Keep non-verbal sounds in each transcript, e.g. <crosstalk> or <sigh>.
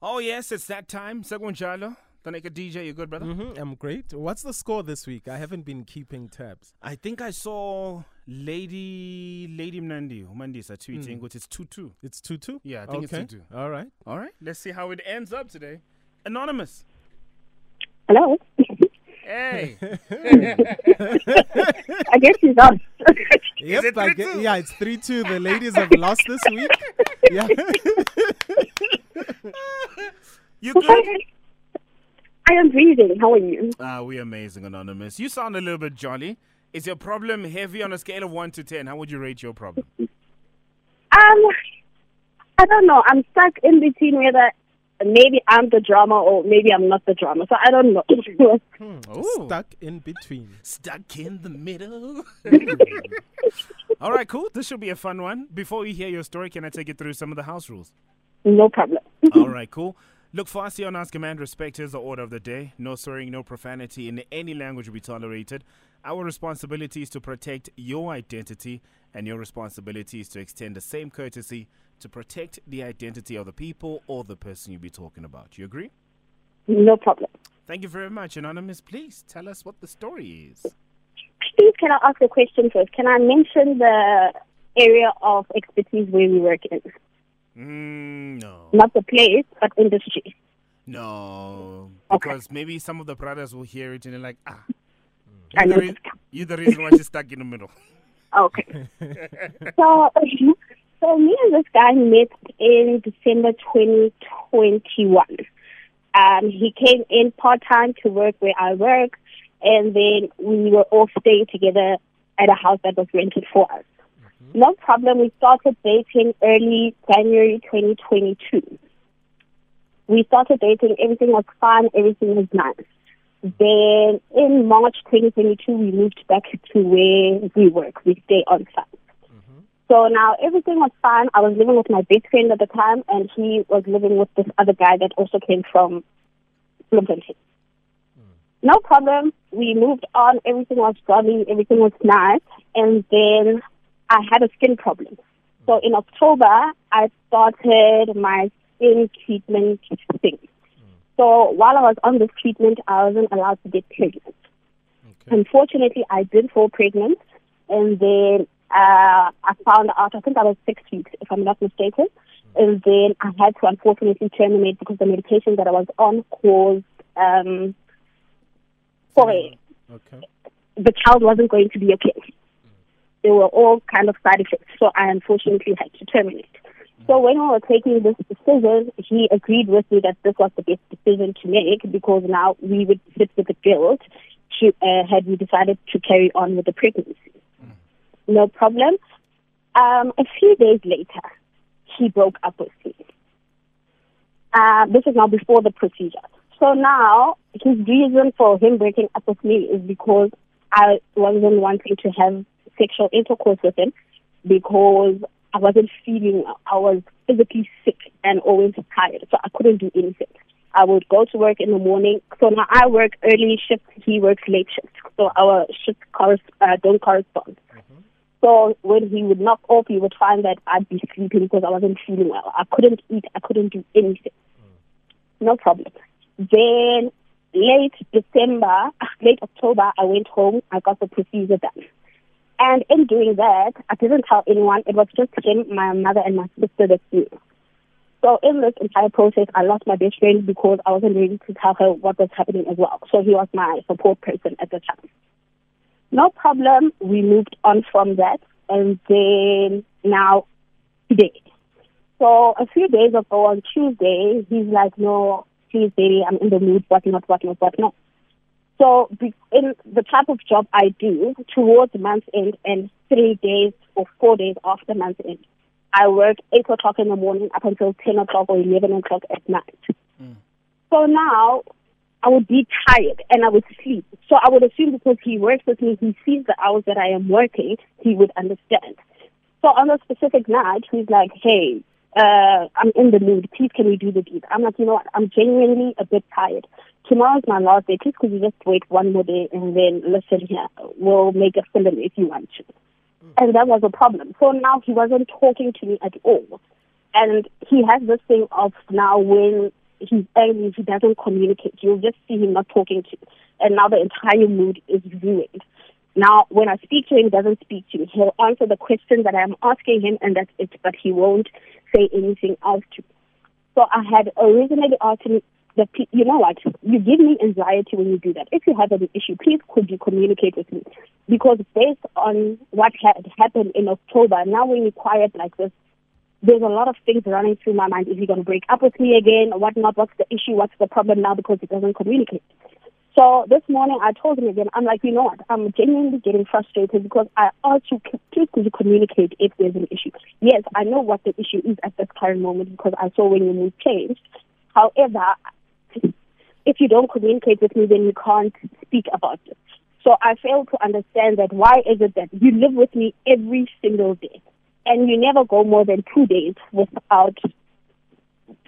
Oh, yes, it's that time. Segunjalo. Taneka DJ, you good, brother? Mm-hmm, I'm great. What's the score this week? I haven't been keeping tabs. I think I saw Lady Lady Mnandi, Mandisa tweeting, which is 2 2. It's 2 2? Yeah, I think okay. it's 2 2. All right. All right, let's see how it ends up today. Anonymous. Hello. Hey. <laughs> I guess he's on. Yep, it I 3-2? yeah, it's 3 2. The ladies have lost this week. <laughs> Yeah. <laughs> <laughs> you good? I am breathing. How are you? Ah, we are amazing, Anonymous. You sound a little bit jolly. Is your problem heavy on a scale of 1 to 10? How would you rate your problem? Um, I don't know. I'm stuck in between whether maybe I'm the drama or maybe I'm not the drama. So I don't know. <laughs> Ooh. Stuck in between. Stuck in the middle. <laughs> All right, cool. This should be a fun one. Before we hear your story, can I take you through some of the house rules? no problem. All <laughs> right, cool. Look, Farsi on Ask A Man, respect is the order of the day. No swearing, no profanity in any language will be tolerated. Our responsibility is to protect your identity, and your responsibility is to extend the same courtesy to protect the identity of the people or the person you'll be talking about. You agree? No problem. Thank you very much. Anonymous, please tell us what the story is. Please, can I ask a question first? Can I mention the area of expertise where we work in? Mm, no. Not the place, but industry. No. Okay. Because maybe some of the brothers will hear it and they're like, ah, I you're know the, re- you're the reason why she's stuck in the middle. Okay. <laughs> so, <laughs> so me and this guy met in December 2021. Um, he came in part time to work where I work, and then we were all staying together at a house that was rented for us. No problem. We started dating early January 2022. We started dating. Everything was fine. Everything was nice. Then in March 2022, we moved back to where we work. We stay on site. So now everything was fine. I was living with my best friend at the time, and he was living with this other guy that also came from Bloemfontein. No problem. We moved on. Everything was jolly. Everything was nice. And then I had a skin problem. So in October, I started my skin treatment thing. So while I was on this treatment, I wasn't allowed to get pregnant. Okay. Unfortunately, I did fall pregnant, and then uh, I found out. I think I was six weeks, if I'm not mistaken. And then I had to unfortunately terminate because the medication that I was on caused um, sorry, Okay. the child wasn't going to be okay. They were all kind of side effects, so I unfortunately had to terminate. So when we were taking this decision, he agreed with me that this was the best decision to make because now we would sit with the guilt to, uh, had we decided to carry on with the pregnancy. No problem. Um, a few days later, he broke up with me. Uh, this is now before the procedure. So now, his reason for him breaking up with me is because I wasn't wanting to have sexual intercourse with him because I wasn't feeling, I was physically sick and always tired, so I couldn't do anything. I would go to work in the morning. So now I work early shift, he works late shift. So our shifts corres- uh, don't correspond. So when he would knock off, he would find that I'd be sleeping because I wasn't feeling well. I couldn't eat. I couldn't do anything. No problem. Then late December, late October, I went home. I got the procedure done. And in doing that, I didn't tell anyone. It was just him, my mother, and my sister that knew. So in this entire process, I lost my best friend because I wasn't ready to tell her what was happening as well. So he was my support person at the time. No problem. We moved on from that. And then now today. So a few days ago on Tuesday, he's like, no, baby, I'm in the mood, whatnot, whatnot, whatnot. So in the type of job I do, towards month end and three days or four days after month end, I work 8 o'clock in the morning up until 10 o'clock or 11 o'clock at night. So now I would be tired and I would sleep. So I would assume because he works with me, he sees the hours that I am working, he would understand. So on a specific night, he's like, hey, uh, I'm in the mood. Please, can we do the deed? I'm like, you know what? I'm genuinely a bit tired. Tomorrow's my last day. Please, could you just wait one more day and then listen here? We'll make a film if you want to. Mm. And that was a problem. So now he wasn't talking to me at all. And he has this thing of now when he's angry, he doesn't communicate. You'll just see him not talking to you. And now the entire mood is ruined. Now, when I speak to him, he doesn't speak to me. He'll answer the questions that I'm asking him, and that's it. But he won't say anything else to me. So I had originally asked him, that, you know what, you give me anxiety when you do that. If you have an issue, please could you communicate with me? Because based on what had happened in October, now when you're quiet like this, there's a lot of things running through my mind. Is he going to break up with me again? What not? What's the issue? What's the problem now because he doesn't communicate? So this morning I told him again, I'm like, you know what? I'm genuinely getting frustrated because I asked you, please could you communicate if there's an issue? Yes, I know what the issue is at this current moment because I saw when you move changed. However, if you don't communicate with me, then you can't speak about it. So I fail to understand that why is it that you live with me every single day and you never go more than two days without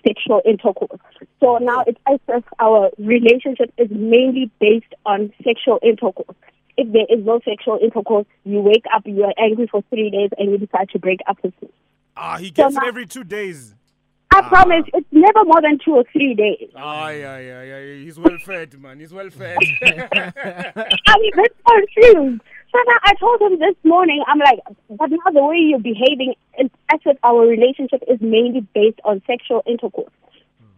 sexual intercourse. So now it's as if our relationship is mainly based on sexual intercourse. If there is no sexual intercourse, you wake up, you are angry for three days, and you decide to break up with me. Ah, he gets so it every two days. I ah. promise, it's never more than two or three days. Ah, yeah, yeah, yeah. He's well fed, man. He's well fed. I'm a bit confused. So now I told him this morning, I'm like, but now the way you're behaving is as if our relationship is mainly based on sexual intercourse.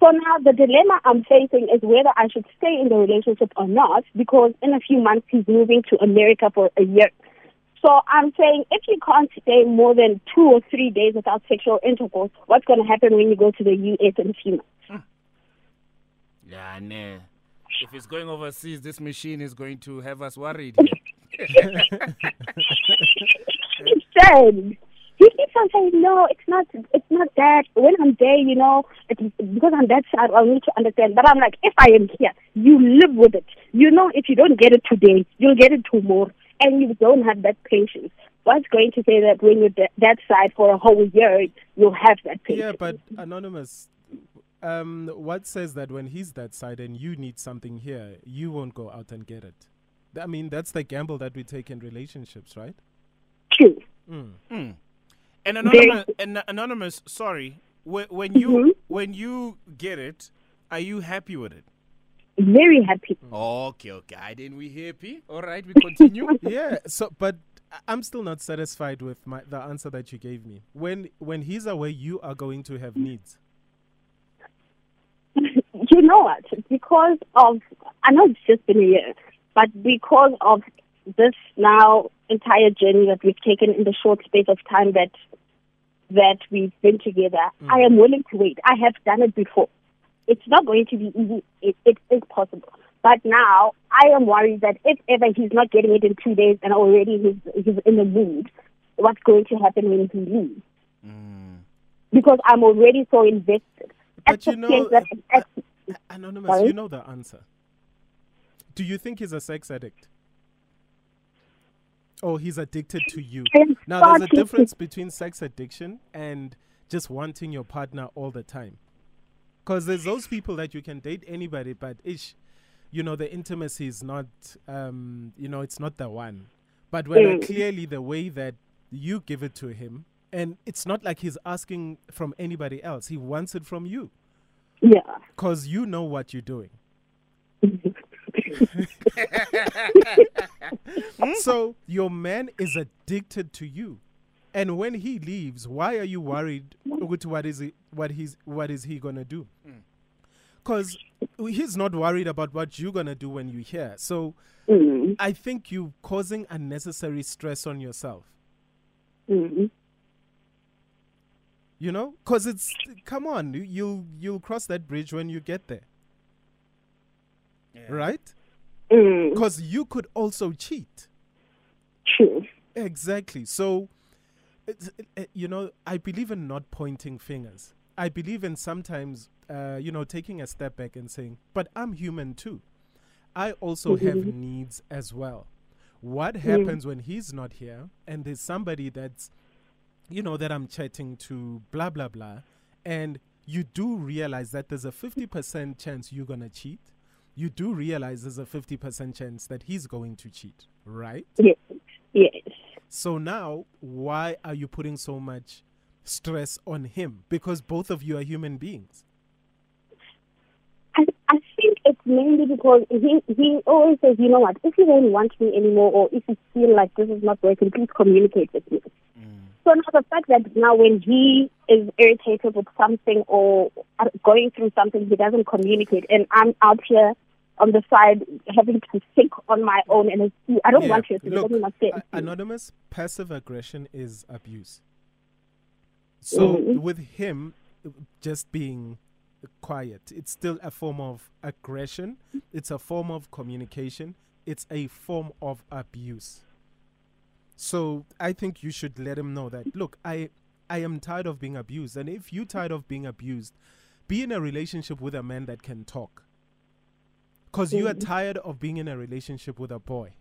So now the dilemma I'm facing is whether I should stay in the relationship or not, because in a few months he's moving to America for a year. So I'm saying if you can't stay more than two or three days without sexual intercourse, what's going to happen when you go to the US in a few months? Yeah, nah. If it's going overseas, this machine is going to have us worried. <laughs> said. He keeps on saying, no, it's not, it's not that. When I'm there, you know, it's, because I'm that sad, I'll need to understand. But I'm like, if I am here, you live with it. You know, if you don't get it today, you'll get it tomorrow. And you don't have that patience. What's going to say that when you're that side for a whole year, you'll have that patience? Yeah, but Anonymous, um, what says that when he's that side and you need something here, you won't go out and get it? I mean, that's the gamble that we take in relationships, right? True. Mm. Mm. And anonymous, and anonymous, sorry, when, when you mm-hmm. when you get it, are you happy with it? Very happy. Okay, okay. I didn't we happy? All right, we continue. <laughs> yeah. So, but I'm still not satisfied with my the answer that you gave me. When when he's away, you are going to have needs. you know what? Because of I know it's just been a year, but because of this now entire journey that we've taken in the short space of time that that we've been together, mm. I am willing to wait. I have done it before. It's not going to be easy. It, it is possible. But now I am worried that if ever he's not getting it in two days and already he's, he's in the mood, what's going to happen when he leaves? Mm. Because I'm already so invested. But you know, that, uh, Anonymous, sorry? you know the answer. Do you think he's a sex addict? Oh, he's addicted to you. Now, there's a difference between sex addiction and just wanting your partner all the time. Because there's those people that you can date anybody, but ish, you know, the intimacy is not, um, you know, it's not the one. But when mm. clearly the way that you give it to him, and it's not like he's asking from anybody else, he wants it from you. Yeah. Because you know what you're doing. <laughs> so your man is addicted to you. And when he leaves, why are you worried what is it, what he's what is he gonna do? Because mm. he's not worried about what you're gonna do when you're here. So mm. I think you're causing unnecessary stress on yourself. Mm-hmm. You know, because it's come on, you'll you'll cross that bridge when you get there, yeah. right? Because mm. you could also cheat. True. Exactly. So, you know, I believe in not pointing fingers. I believe in sometimes, uh, you know, taking a step back and saying, but I'm human too. I also mm-hmm. have needs as well. What mm. happens mm. when he's not here and there's somebody that's, you know, that I'm chatting to, blah, blah, blah, and you do realize that there's a 50% chance you're going to cheat you do realize there's a 50% chance that he's going to cheat, right? Yes. Yes. So now, why are you putting so much stress on him? Because both of you are human beings. I, I think it's mainly because he he always says, you know what, if you don't want me anymore or if you feel like this is not working, please communicate with me. So now the fact that now when he is irritated with something or uh, going through something, he doesn't communicate, and I'm out here on the side having to think on my own, and it's, I don't Yeah. want you to Look, let me not say anonymous passive aggression is abuse. So Mhm. with him just being quiet, it's still a form of aggression. It's a form of communication. It's a form of abuse. So I think you should let him know that look, I I am tired of being abused, and if you're tired of being abused, be in a relationship with a man that can talk. Cause you are tired of being in a relationship with a boy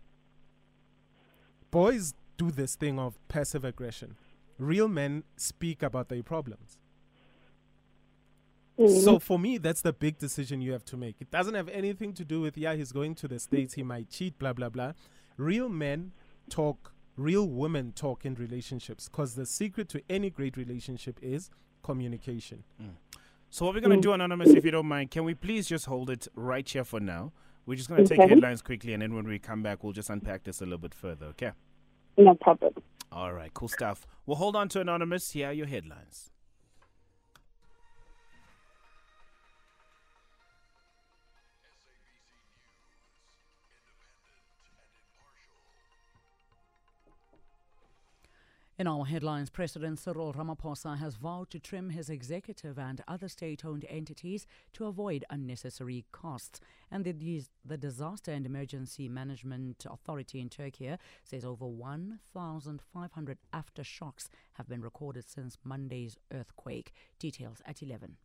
boys do this thing of passive aggression. Real men speak about their problems. Mm-hmm. So for me, that's the big decision you have to make. It doesn't have anything to do with yeah, he's going to the states, he might cheat, blah blah blah. Real men talk, real women talk in relationships because the secret to any great relationship is communication. Mm. So what we're gonna mm. do, anonymous, if you don't mind, can we please just hold it right here for now? We're just gonna take headlines quickly, and then when we come back, we'll just unpack this a little bit further. Okay. no problem. All right. Cool stuff. We'll hold on to anonymous. Here are your headlines. In our headlines, President Cyril Ramaphosa has vowed to trim his executive and other state owned entities to avoid unnecessary costs. And the, the Disaster and Emergency Management Authority in Turkey says over 1,500 aftershocks have been recorded since Monday's earthquake. Details at 11.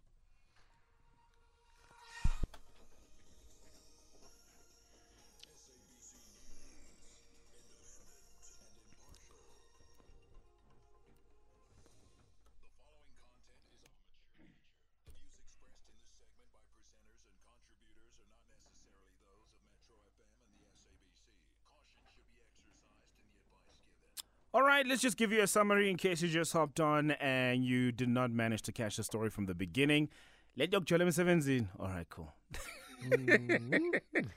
Right, let's just give you a summary in case you just hopped on and you did not manage to catch the story from the beginning. Let your Dr. in. All right, cool. Mm-hmm. <laughs>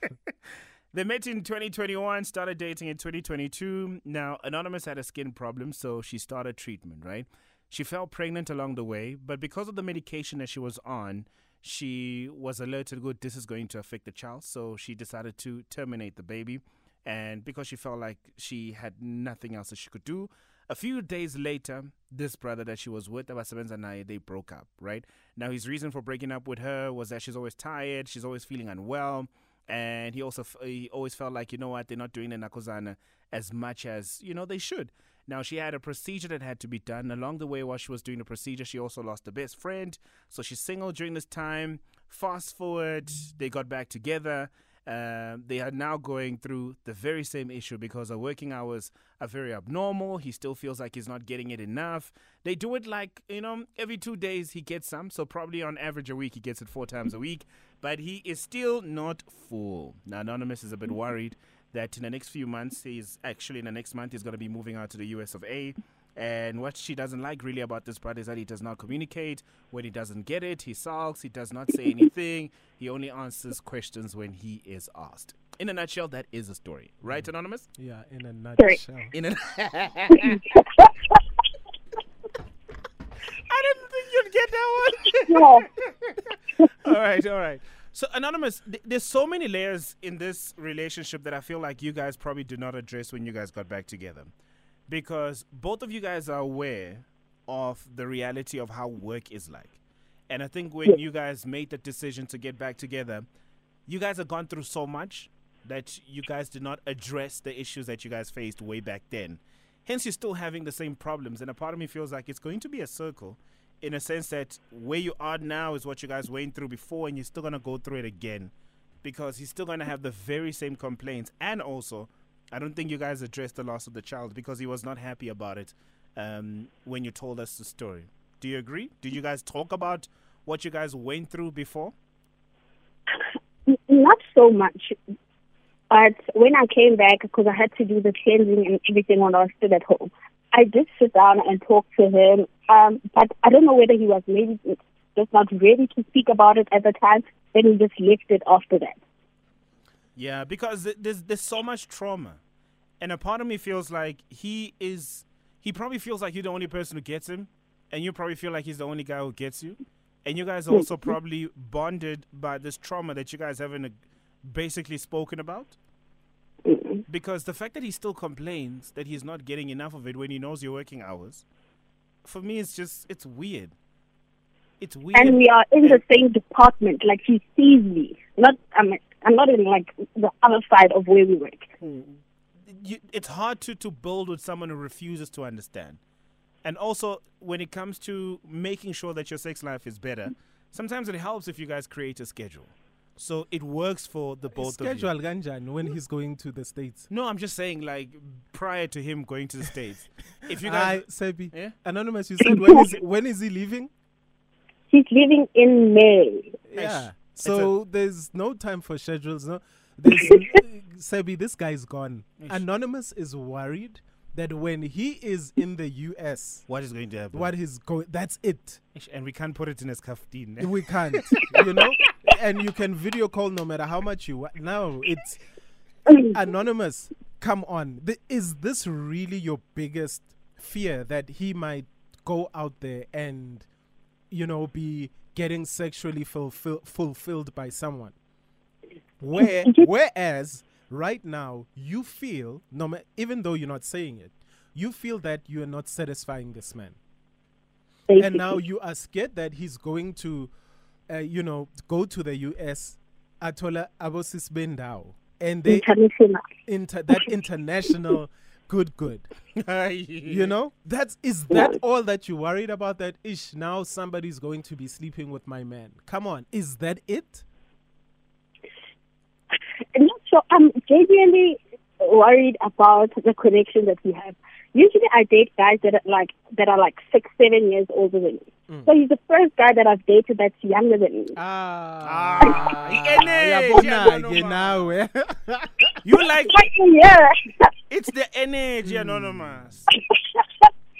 They met in 2021, started dating in 2022. Now, Anonymous had a skin problem, so she started treatment, right? She fell pregnant along the way, but because of the medication that she was on, she was alerted, good, this is going to affect the child, so she decided to terminate the baby. And because she felt like she had nothing else that she could do, a few days later, this brother that she was with, Abasebenza Naye, they broke up, right? Now, his reason for breaking up with her was that she's always tired, she's always feeling unwell, and he also he always felt like, you know what, they're not doing the Nakozana as much as, you know, they should. Now, she had a procedure that had to be done. Along the way, while she was doing the procedure, she also lost a best friend. So she's single during this time. Fast forward, they got back together. Um, they are now going through the very same issue because her working hours are very abnormal. He still feels like he's not getting it enough. They do it like, you know, every two days he gets some. So probably on average a week he gets it four times a week. But he is still not full. Now, Anonymous is a bit worried that in the next few months, he's actually in the next month, he's going to be moving out to the US of A. And what she doesn't like really about this brother is that he does not communicate. When he doesn't get it, he sulks. He does not say anything. He only answers questions when he is asked. In a nutshell, that is a story, right, mm. Anonymous? Yeah, in a nutshell. In a <laughs> I didn't think you'd get that one. No. <laughs> all right, all right. So, Anonymous, th- there's so many layers in this relationship that I feel like you guys probably did not address when you guys got back together. Because both of you guys are aware of the reality of how work is like. And I think when you guys made the decision to get back together, you guys have gone through so much that you guys did not address the issues that you guys faced way back then. Hence, you're still having the same problems. And a part of me feels like it's going to be a circle in a sense that where you are now is what you guys went through before, and you're still going to go through it again because he's still going to have the very same complaints. And also, I don't think you guys addressed the loss of the child because he was not happy about it um, when you told us the story. Do you agree? Did you guys talk about what you guys went through before? Not so much. But when I came back, because I had to do the cleansing and everything when I was still at home, I did sit down and talk to him. Um, but I don't know whether he was maybe just not ready to speak about it at the time. Then he just left it after that. Yeah, because there's there's so much trauma, and a part of me feels like he is. He probably feels like you're the only person who gets him, and you probably feel like he's the only guy who gets you, and you guys are also <laughs> probably bonded by this trauma that you guys haven't uh, basically spoken about. Because the fact that he still complains that he's not getting enough of it when he knows your working hours, for me, it's just it's weird. It's weird. and we are in the same department. Like he sees me. Not I'm I'm not in like the other side of where we work. Hmm. you, it's hard to, to build with someone who refuses to understand. And also, when it comes to making sure that your sex life is better, sometimes it helps if you guys create a schedule. So it works for the both of you. Schedule ganjan when he's going to the states. No, I'm just saying, like, prior to him going to the States. <laughs> if you I guys. Sebi, Yeah? anonymous. You said when is when is he leaving? He's leaving in May. Yeah. It's So there's no time for schedules. No, there's <laughs> Sebi. This guy's gone. Ish. Anonymous is worried that when he is in the U.S., What is going to happen? what he's going. That's it. And we can't put it in his kaftin. We <laughs> can't. you know. And you can video call no matter how much you want. Now it's anonymous. Come on. Th- is this really your biggest fear that he might go out there and, you know, be getting sexually fulfill- fulfilled by someone? Where, whereas right now you feel, no, even though you're not saying it, you feel that you are not satisfying this man and now you are scared that he's going to, uh, you know, go to the U.S. Atola abosis bendao, and they inter that international good good. <laughs> You know, that's is that all that you worried about? That ish now somebody's going to be sleeping with my man. Come on, is that it? I'm not sure. I'm genuinely worried about the connection that we have. Usually, I date guys that are like that are like six, seven years older than me. Mm. So he's the first guy that I've dated that's younger than me. Ah, energy, uyabona-ke Anonymous. nawe. You like Like a year. It's the energy, anonymous.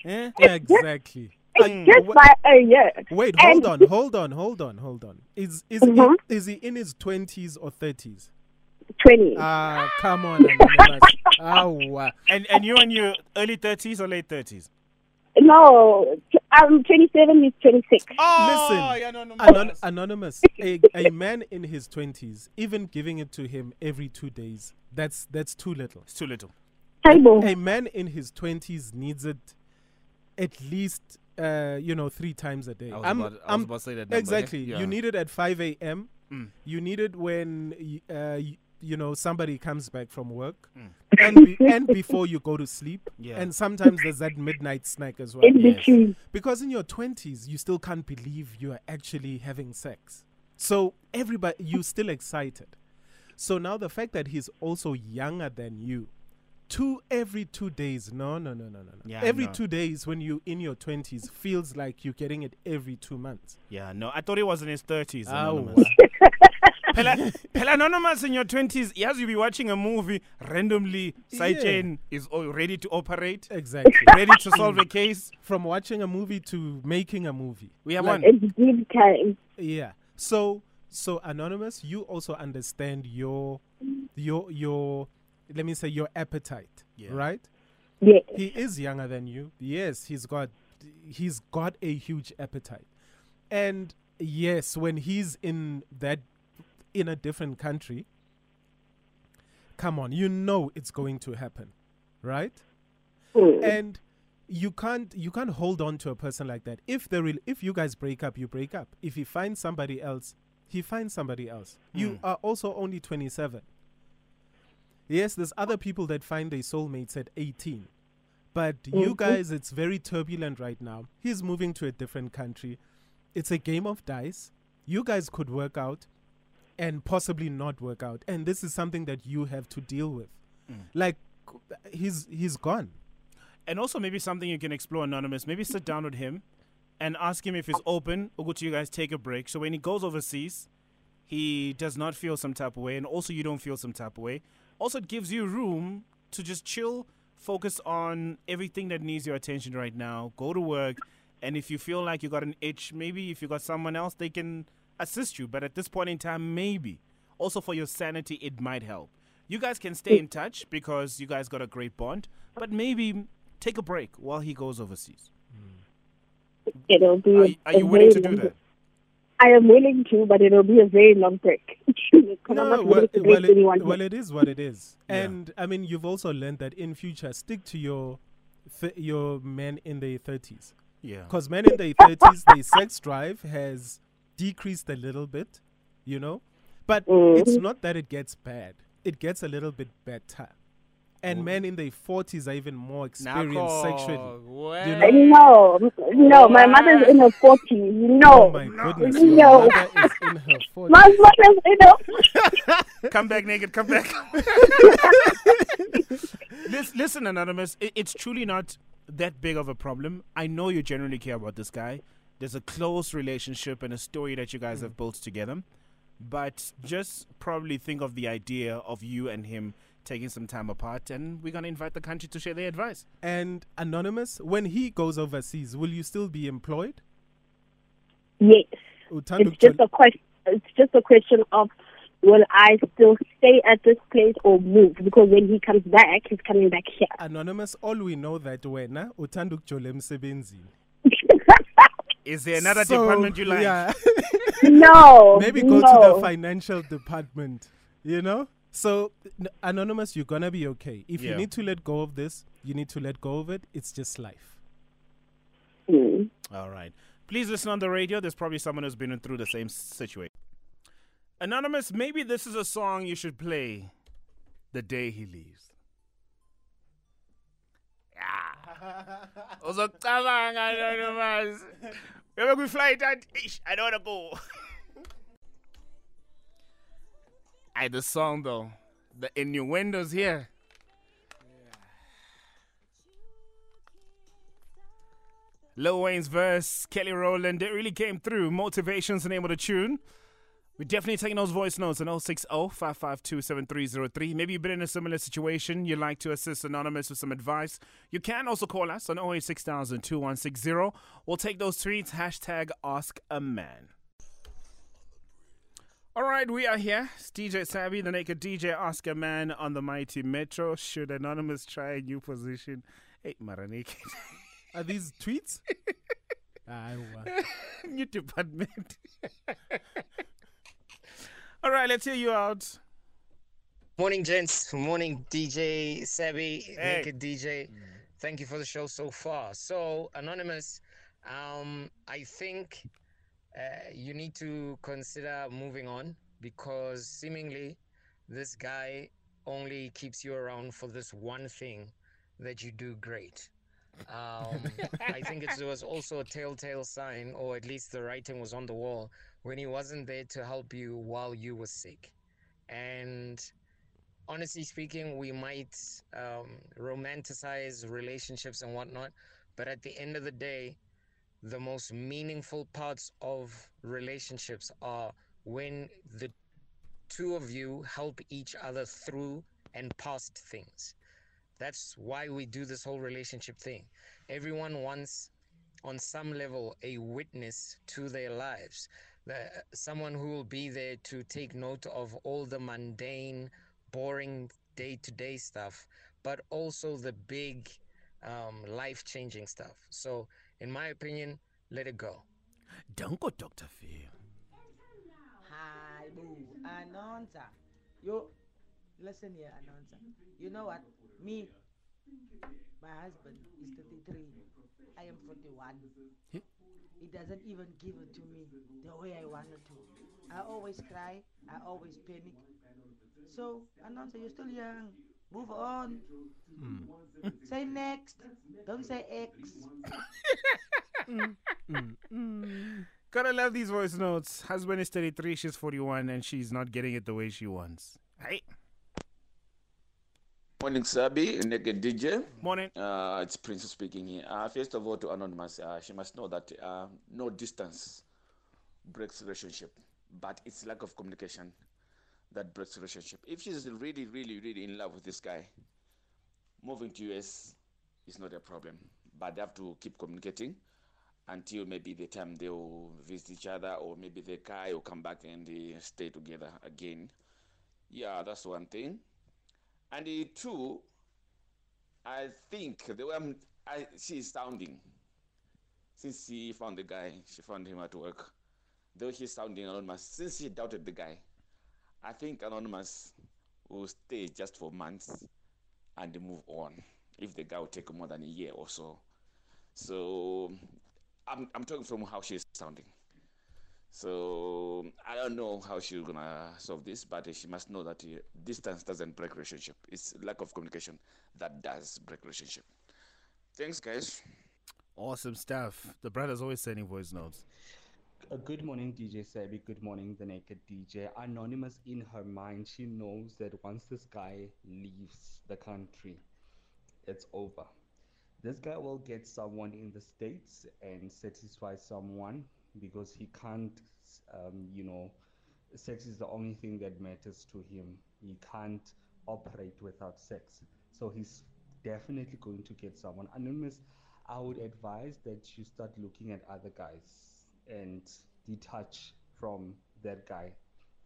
Eh? <laughs> exactly. Mm. Just by a year. Wait, And- hold on, hold on, hold on, hold on. Is is Mhm. he, is he in his twenties or thirties? 20. Ah, come on, Anonymous. Ah, wow. And and you in your early thirties or late thirties? no, I'm 27, he's 26. Oh, Listen, yeah, anonymous. Anon- anonymous, a, a man in his twenties, even giving it to him every two days, that's that's too little. it's too little. Table. A man in his twenties needs it at least, uh, you know, three times a day. I was, I'm- about, I was I'm- about to say that. Number, exactly. Yeah. You need it at five a.m. Mm. You need it when uh, y- you know somebody comes back from work, Mm. and be- and before you go to sleep. Yeah. And sometimes there's that midnight snack as well. in yes. Because in your 20s, you still can't believe you are actually having sex. So everybody, you're still excited. So now the fact that he's also younger than you, two every two days. No, no, no, no, no, no. Yeah, every no. two days when you in your 20s feels like you're getting it every two months. Yeah, no, I thought he was in his thirties. Anonymous. <laughs> Pela, Pela anonymous in your twenties. Yes, you'll be watching a movie randomly. Side Yeah. chain is all ready to operate, exactly. ready to solve a case. From watching a movie to making a movie. We have Like- one. It's deep time. Yeah. So so anonymous, you also understand your your your let me say your appetite, Yeah. right? Yeah. He is younger than you. Yes, he's got he's got a huge appetite. And yes, when he's in that in a different country, come on, you know it's going to happen, right? Mm. and you can't you can't hold on to a person like that if the real if you guys break up you break up if he finds somebody else he finds somebody else you Mm. are also only 27 yes there's other people that find their soulmates at 18 but you Mhm. guys it's very turbulent right now he's moving to a different country it's a game of dice you guys could work out and possibly not work out and this is something that you have to deal with Mm. like he's he's gone And also maybe something you can explore anonymous. Maybe sit down with him and ask him if he's open. Or to you guys take a break. So when he goes overseas, he does not feel some type of way, and also you don't feel some type of way. Also, it gives you room to just chill, focus on everything that needs your attention right now. Go to work, and if you feel like you got an itch, maybe if you got someone else, they can assist you. But at this point in time, maybe also for your sanity, it might help. You guys can stay in touch because you guys got a great bond, but maybe take a break while he goes overseas. It'll be. Are, a- are you willing to do that? I am willing to, but it'll be a very long break. <laughs> 'Cause I'm No, well, well, it, well, it is what it is. <laughs> Yeah. And I mean, you've also learned that in future, stick to your th- your men in their thirties, Yeah. because men in their thirties, their sex drive has decreased a little bit, you know. But it's Mhm. not that it gets bad; it gets a little bit better. And men in their forties are even more experienced sexually. You know? No, no, my mother's in her 40s. No. Oh my goodness, your No. mother is in her forties. Oh my mother's in her <laughs> <laughs> Come back naked, come back. <laughs> listen, listen, Anonymous, it, it's truly not that big of a problem. I know you genuinely care about this guy. There's a close relationship and a story that you guys hmm. have built together. But just probably think of the idea of you and him taking some time apart, and we're going to invite the country to share their advice. And anonymous, when he goes overseas, will you still be employed? Yes. Uthando It's just a question. It's just a question of will I still stay at this place or move? Because when he comes back, he's coming back here. anonymous all we know that wena uthanda ukujola emsebenzini <laughs> Is there another So, department you like? yeah <laughs> no. <laughs> maybe go no. to the financial department you know so n- anonymous you're gonna be okay if Yeah. you need to let go of this you need to let go of it it's just life Mm. All right. Please listen on the radio. There's probably someone who's been through the same situation. Anonymous, maybe this is a song you should play the day he leaves. Yeah. <laughs> Uzocabanga, Anonymous. Remember we fly that? Ish, I don't want to go. <laughs> Aye, the song though. The innuendos here. Lil Wayne's verse, Kelly Rowland, it really came through. Motivation's the name of the tune. We're definitely taking those voice notes on 060 552 7303. Maybe you've been in a similar situation. You'd like to assist Anonymous with some advice. You can also call us on 086 2160. We'll take those tweets. Hashtag Ask a Man. All right, we are here. It's DJ Savvy, the naked DJ Ask A Man on the mighty Metro. Should Anonymous try a new position? Hey, Mara Naked. <laughs> are these tweets <laughs> Aye, wa. <laughs> new department. All right, let's hear you out. Morning, gents. Morning, DJ Savvy, Hey. Naked DJ. Thank you for the show so far. So, Anonymous, um, I think uh, you need to consider moving on because seemingly this guy only keeps you around for this one thing that you do great. Um, I think it was also a telltale sign, or at least the writing was on the wall, when he wasn't there to help you while you were sick. And honestly speaking, we might um, romanticize relationships and whatnot, but at the end of the day, the most meaningful parts of relationships are when the two of you help each other through and past things. That's why we do this whole relationship thing. Everyone wants, on some level, a witness to their lives. The, someone who will be there to take note of all the mundane, boring day to day stuff, but also the big, um, life changing stuff. So, in my opinion, let it go. Don't go, Dr. Phil. Hi, boo. Announcer. You listen here, announcer. You know what? Me, my husband is 33. I am 41. Yeah. He doesn't even give it to me the way I wanted to. I always cry. I always panic. So, announcer, you're still young. Move on. say next. Don't say X. <laughs> Gotta love these voice notes. Husband is 33, she's 41, and she's not getting it the way she wants. Hey, Morning, Sabi, Naked DJ. morning. Uh, it's Prince speaking here. Uh, first of all, to Anonymous, uh, she must know that uh, no distance breaks relationship, but it's lack of communication that breaks relationship. If she's really, really, really in love with this guy, moving to US is not a problem, but they have to keep communicating until maybe the time they'll visit each other, or maybe the guy will come back and they stay together again. Yeah, that's one thing. And uh, two, I think the way I'm, I, she's sounding, since she found the guy, she found him at work, though he's sounding anonymous, since she doubted the guy, I think Anonymous will stay just for months and move on if the guy will take more than a year or so. So I'm, I'm talking from how she's sounding. So I don't know how she's gonna solve this, but she must know that uh, distance doesn't break relationship. It's lack of communication that does break relationship. Thanks, guys. Awesome stuff. The brother's always sending voice notes. Uh, good morning, DJ Sabi. Good morning, the naked DJ. Anonymous in her mind, she knows that once this guy leaves the country, it's over. This guy will get someone in the States and satisfy someone because he can't, um, you know, sex is the only thing that matters to him. He can't operate without sex. So he's definitely going to get someone. Anonymous, I would advise that you start looking at other guys and detach from that guy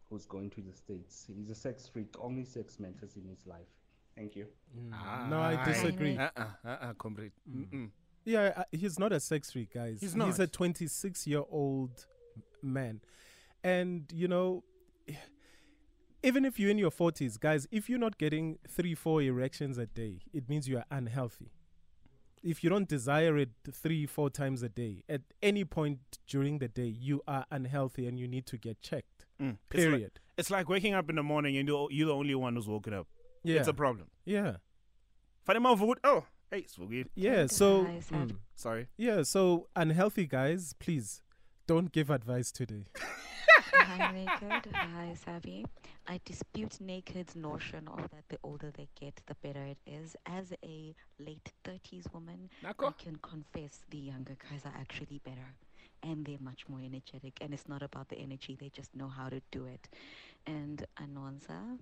who's going to the States. He's a sex freak, only sex matters in his life. Thank you. Mm. Ah, no, I disagree. Uh-uh, uh-uh, complete. Mm. Mm-mm. Yeah, uh, he's not a sex freak, guys. He's not. He's a 26 year old man. And, you know, even if you're in your 40s, guys, if you're not getting three, four erections a day, it means you are unhealthy. If you don't desire it three, four times a day, at any point during the day, you are unhealthy and you need to get checked. Mm. It's like- Period. It's like waking up in the morning and you're, you're the only one who's woken up. yeah. It's a problem. yeah. Fanima Vood. Oh, hey, it's Voogid. Yeah. So, mm. Sorry. yeah. So, unhealthy guys, please don't give advice today. <laughs> Hi, Naked. Hi, Sabi. I dispute Naked's notion of that the older they get, the better it is. As a late 30s woman, I can confess the younger guys are actually better. And they're much more energetic. And it's not about the energy, they just know how to do it. And Anonza,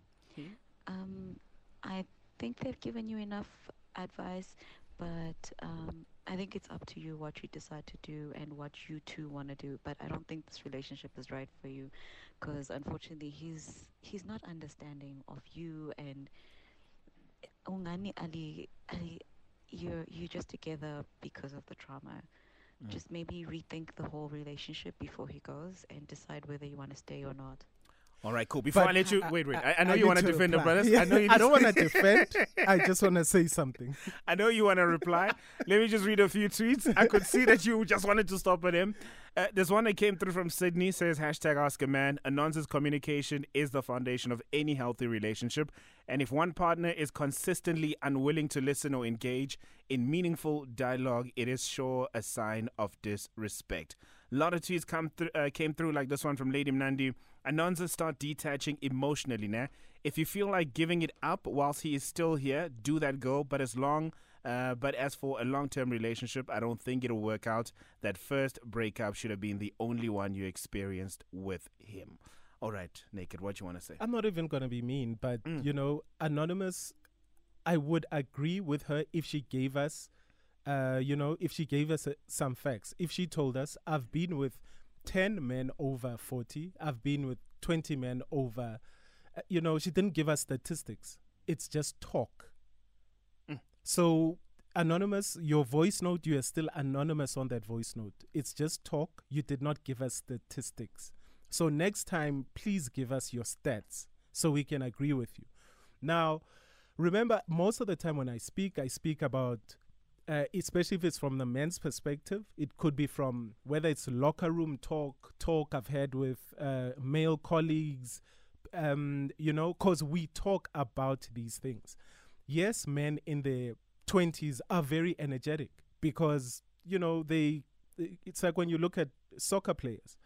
um, I think they've given you enough advice, but um, I think it's up to you what you decide to do and what you two want to do. But I don't think this relationship is right for you, because unfortunately he's he's not understanding of you and eh, ungani ali, ali you're you're just together because of the trauma. Mm. Just maybe rethink the whole relationship before he goes and decide whether you want to stay or not. All right, cool. Before But I let you, I- wait, wait. I- I, know I you want to to defend the brothers. Yeah, I know you. <laughs> I don't want to defend. <laughs> I just want to say something. I know you want to reply. Let me just read a few tweets. I could see that you just wanted to stop at him. Uh, there's one that came through from Sydney says hashtag ask a man. A nonsense communication is the foundation of any healthy relationship. And if one partner is consistently unwilling to listen or engage in meaningful dialogue, it is sure a sign of disrespect. A lot of tweets come through, uh, came through like this one from Lady Mnandi. Anonza start detaching emotionally now. If you feel like giving it up whilst he is still here, do that, go. But as long, uh, but as for a long-term relationship, I don't think it'll work out. That first breakup should have been the only one you experienced with him. All right, naked. What you want to say? I'm not even going to be mean, but Mm. you know, Anonymous, I would agree with her if she gave us, uh, you know, if she gave us uh, some facts. If she told us, I've been with 10 men over 40, I've been with 20 men over, you know, she didn't give us statistics. It's just talk. Mm. So, Anonymous, your voice note, you are still anonymous on that voice note. It's just talk. You did not give us statistics. So next time, please give us your stats so we can agree with you. Now, remember, most of the time when I speak, I speak about, uh, especially if it's from the men's perspective, it could be from whether it's locker room talk, talk I've had with uh, male colleagues, um, you know, because we talk about these things. Yes, men in their 20s are very energetic because, you know, they, it's like when you look at soccer players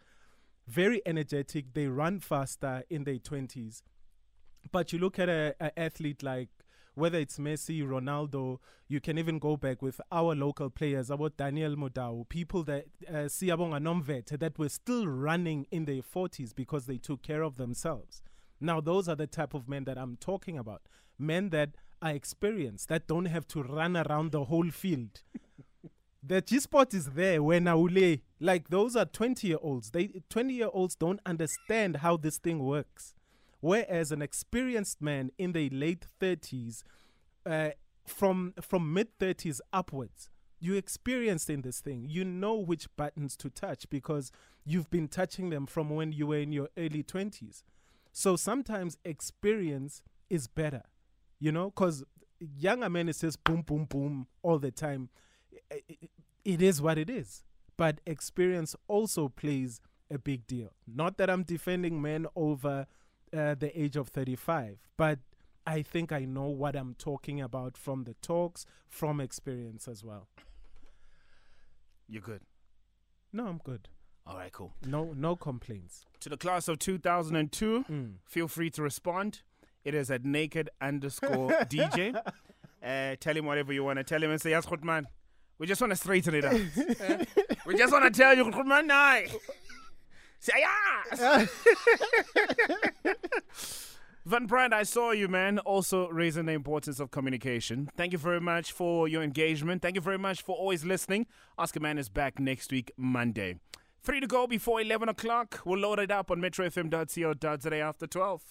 very energetic. They run faster in their 20s. But you look at a, a athlete like whether it's Messi, Ronaldo, you can even go back with our local players, about Daniel Mudau, people that uh, Siyabonga Nomvethe that were still running in their 40s because they took care of themselves. Now, those are the type of men that I'm talking about. Men that are experienced, that don't have to run around the whole field. <laughs> the G spot is there when Aule, like those are 20 year olds. They 20 year olds don't understand how this thing works. Whereas an experienced man in the late 30s, uh, from from mid 30s upwards, you experienced in this thing. You know which buttons to touch because you've been touching them from when you were in your early 20s. So sometimes experience is better, you know, because younger men, it says boom, boom, boom all the time. It is what it is. But experience also plays a big deal. Not that I'm defending men over uh, the age of 35, but I think I know what I'm talking about from the talks, from experience as well. You're good. No, I'm good. All right, cool. No, no complaints. To the class of 2002, mm. feel free to respond. It is at naked underscore <laughs> DJ. Uh, tell him whatever you want to tell him and say, yes, good man. We just want to straighten it out. <laughs> we just want to tell you, good man, nah. Say, yes. <laughs> Van Brand, I saw you, man, also raising the importance of communication. Thank you very much for your engagement. Thank you very much for always listening. Ask a Man is back next week, Monday. Three to go before 11 o'clock. We'll load it up on metrofm.co.za after 12.